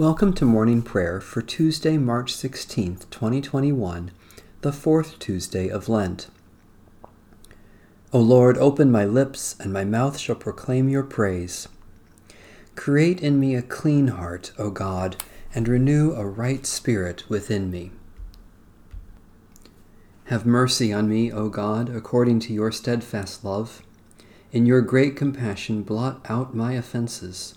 Welcome to morning prayer for Tuesday, March 16th, 2021, the fourth Tuesday of Lent. O Lord, open my lips, and my mouth shall proclaim your praise. Create in me a clean heart, O God, and renew a right spirit within me. Have mercy on me, O God, according to your steadfast love. In your great compassion, blot out my offenses.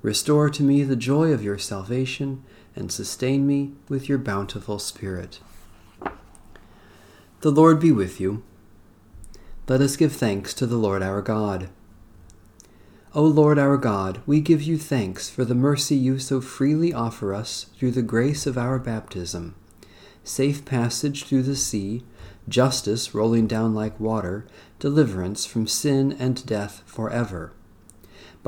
Restore to me the joy of your salvation, and sustain me with your bountiful Spirit. The Lord be with you. Let us give thanks to the Lord our God. O Lord our God, we give you thanks for the mercy you so freely offer us through the grace of our baptism, safe passage through the sea, justice rolling down like water, deliverance from sin and death forever.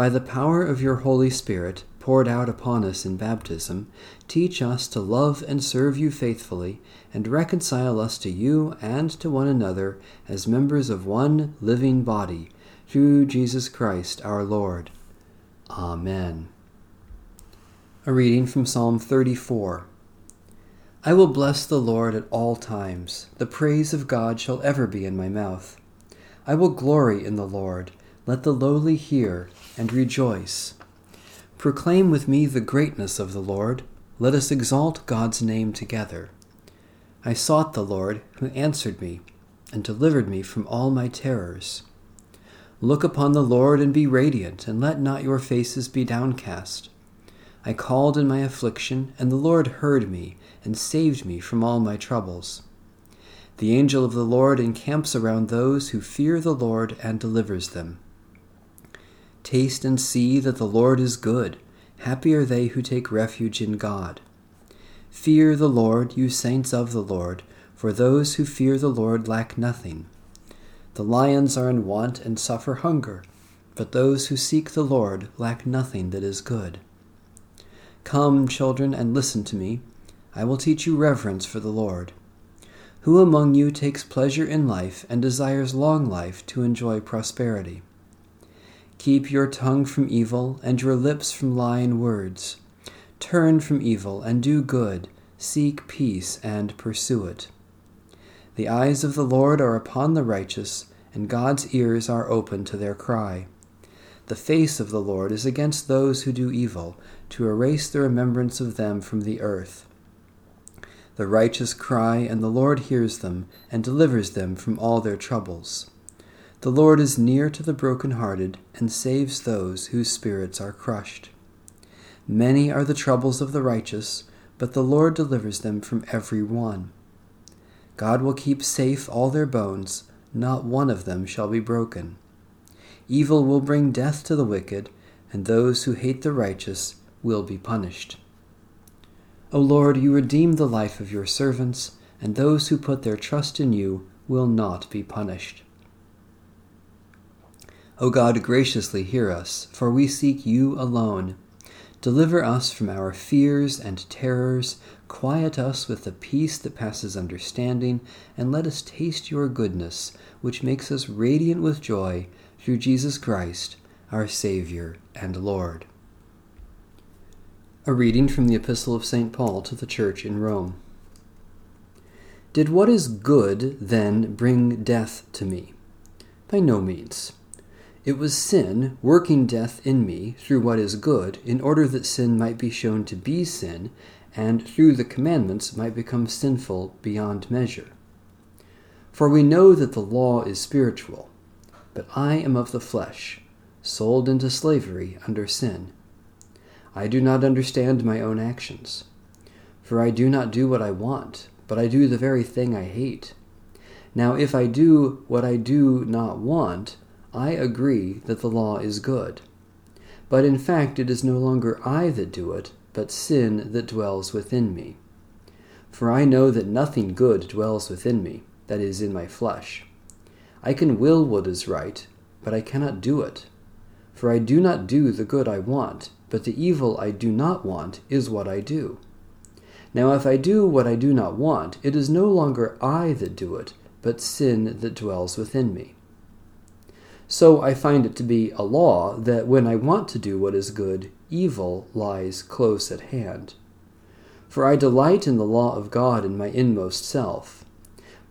By the power of your Holy Spirit, poured out upon us in baptism, teach us to love and serve you faithfully, and reconcile us to you and to one another as members of one living body, through Jesus Christ our Lord. Amen. A reading from Psalm 34. I will bless the Lord at all times. The praise of God shall ever be in my mouth. I will glory in the Lord. Let the lowly hear and rejoice. Proclaim with me the greatness of the Lord. Let us exalt God's name together. I sought the Lord, who answered me, and delivered me from all my terrors. Look upon the Lord and be radiant, and let not your faces be downcast. I called in my affliction, and the Lord heard me, and saved me from all my troubles. The angel of the Lord encamps around those who fear the Lord and delivers them. Taste and see that the Lord is good. Happy are they who take refuge in God. Fear the Lord, you saints of the Lord, for those who fear the Lord lack nothing. The lions are in want and suffer hunger, but those who seek the Lord lack nothing that is good. Come, children, and listen to me. I will teach you reverence for the Lord. Who among you takes pleasure in life and desires long life to enjoy prosperity? Keep your tongue from evil and your lips from lying words. Turn from evil and do good. Seek peace and pursue it. The eyes of the Lord are upon the righteous, and God's ears are open to their cry. The face of the Lord is against those who do evil, to erase the remembrance of them from the earth. The righteous cry, and the Lord hears them, and delivers them from all their troubles. The Lord is near to the broken-hearted and saves those whose spirits are crushed. Many are the troubles of the righteous, but the Lord delivers them from every one. God will keep safe all their bones, not one of them shall be broken. Evil will bring death to the wicked, and those who hate the righteous will be punished. O Lord, you redeem the life of your servants, and those who put their trust in you will not be punished. O God, graciously hear us, for we seek you alone. Deliver us from our fears and terrors, quiet us with the peace that passes understanding, and let us taste your goodness, which makes us radiant with joy through Jesus Christ, our Savior and Lord. A reading from the Epistle of St. Paul to the Church in Rome. Did what is good then bring death to me? By no means. It was sin working death in me through what is good, in order that sin might be shown to be sin, and through the commandments might become sinful beyond measure. For we know that the law is spiritual, but I am of the flesh, sold into slavery under sin. I do not understand my own actions. For I do not do what I want, but I do the very thing I hate. Now, if I do what I do not want, I agree that the law is good. But in fact, it is no longer I that do it, but sin that dwells within me. For I know that nothing good dwells within me, that is, in my flesh. I can will what is right, but I cannot do it. For I do not do the good I want, but the evil I do not want is what I do. Now, if I do what I do not want, it is no longer I that do it, but sin that dwells within me. So I find it to be a law that when I want to do what is good, evil lies close at hand. For I delight in the law of God in my inmost self.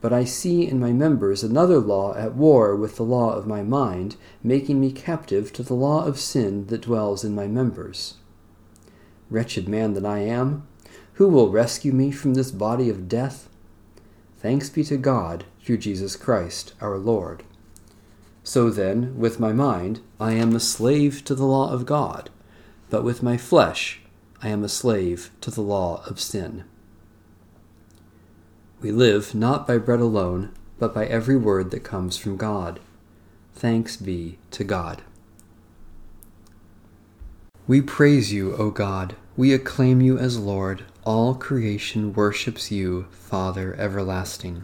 But I see in my members another law at war with the law of my mind, making me captive to the law of sin that dwells in my members. Wretched man that I am, who will rescue me from this body of death? Thanks be to God through Jesus Christ our Lord. So then, with my mind, I am a slave to the law of God, but with my flesh, I am a slave to the law of sin. We live not by bread alone, but by every word that comes from God. Thanks be to God. We praise you, O God. We acclaim you as Lord. All creation worships you, Father everlasting.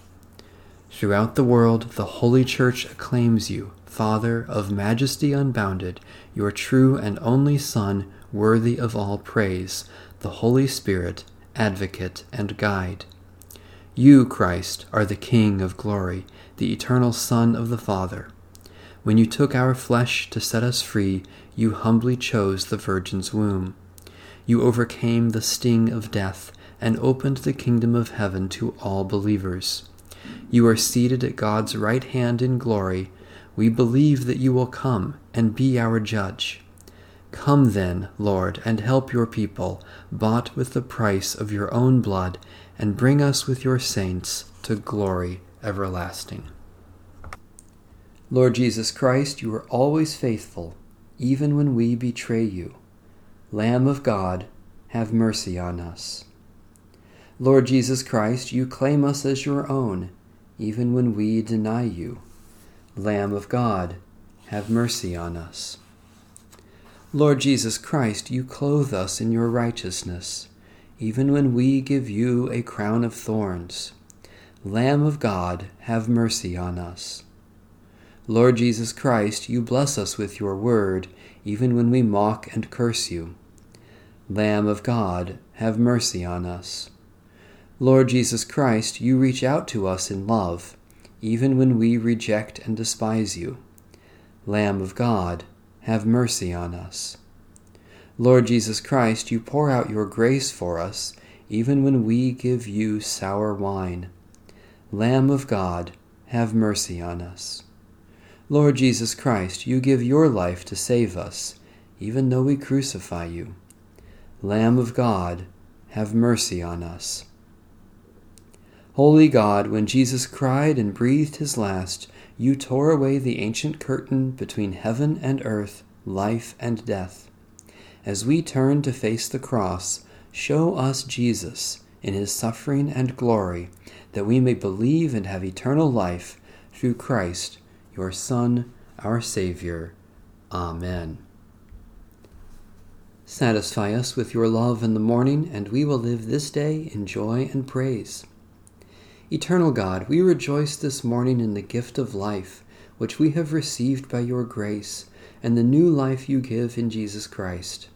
Throughout the world, the Holy Church acclaims you, Father of majesty unbounded, your true and only Son, worthy of all praise, the Holy Spirit, advocate and guide. You, Christ, are the King of glory, the eternal Son of the Father. When you took our flesh to set us free, you humbly chose the Virgin's womb. You overcame the sting of death and opened the kingdom of heaven to all believers. You are seated at God's right hand in glory. We believe that you will come and be our judge. Come then, Lord, and help your people, bought with the price of your own blood, and bring us with your saints to glory everlasting. Lord Jesus Christ, you are always faithful, even when we betray you. Lamb of God, have mercy on us. Lord Jesus Christ, you claim us as your own, even when we deny you. Lamb of God, have mercy on us. Lord Jesus Christ, you clothe us in your righteousness, even when we give you a crown of thorns. Lamb of God, have mercy on us. Lord Jesus Christ, you bless us with your word, even when we mock and curse you. Lamb of God, have mercy on us. Lord Jesus Christ, you reach out to us in love, even when we reject and despise you. Lamb of God, have mercy on us. Lord Jesus Christ, you pour out your grace for us, even when we give you sour wine. Lamb of God, have mercy on us. Lord Jesus Christ, you give your life to save us, even though we crucify you. Lamb of God, have mercy on us. Holy God, when Jesus cried and breathed his last, you tore away the ancient curtain between heaven and earth, life and death. As we turn to face the cross, show us Jesus in his suffering and glory, that we may believe and have eternal life through Christ, your Son, our Savior. Amen. Satisfy us with your love in the morning, and we will live this day in joy and praise. Eternal God, we rejoice this morning in the gift of life, which we have received by your grace, and the new life you give in Jesus Christ.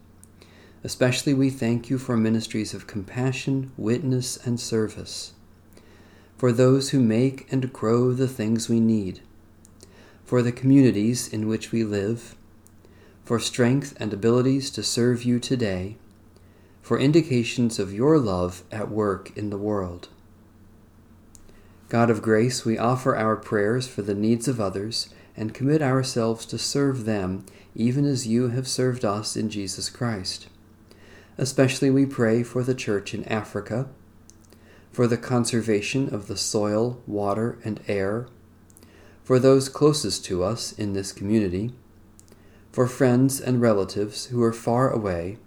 Especially we thank you for ministries of compassion, witness, and service. for those who make and grow the things we need, for the communities in which we live, for strength and abilities to serve you today, for indications of your love at work in the world. God of grace, we offer our prayers for the needs of others and commit ourselves to serve them even as you have served us in Jesus Christ. Especially we pray for the Church in Africa, for the conservation of the soil, water, and air, for those closest to us in this community, for friends and relatives who are far away,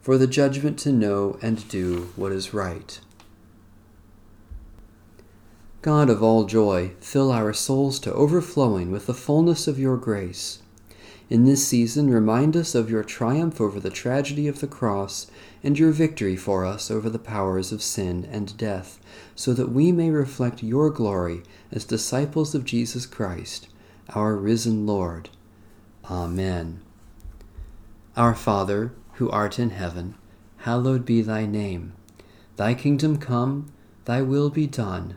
for the judgment to know and do what is right. God of all joy, fill our souls to overflowing with the fullness of your grace. In this season, remind us of your triumph over the tragedy of the cross and your victory for us over the powers of sin and death, so that we may reflect your glory as disciples of Jesus Christ, our risen Lord. Amen. Our Father, who art in heaven, hallowed be thy name. Thy kingdom come, thy will be done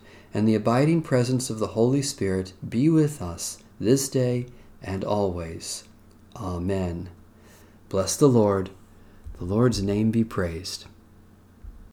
and the abiding presence of the Holy Spirit be with us this day and always. Amen. Bless the Lord. The Lord's name be praised.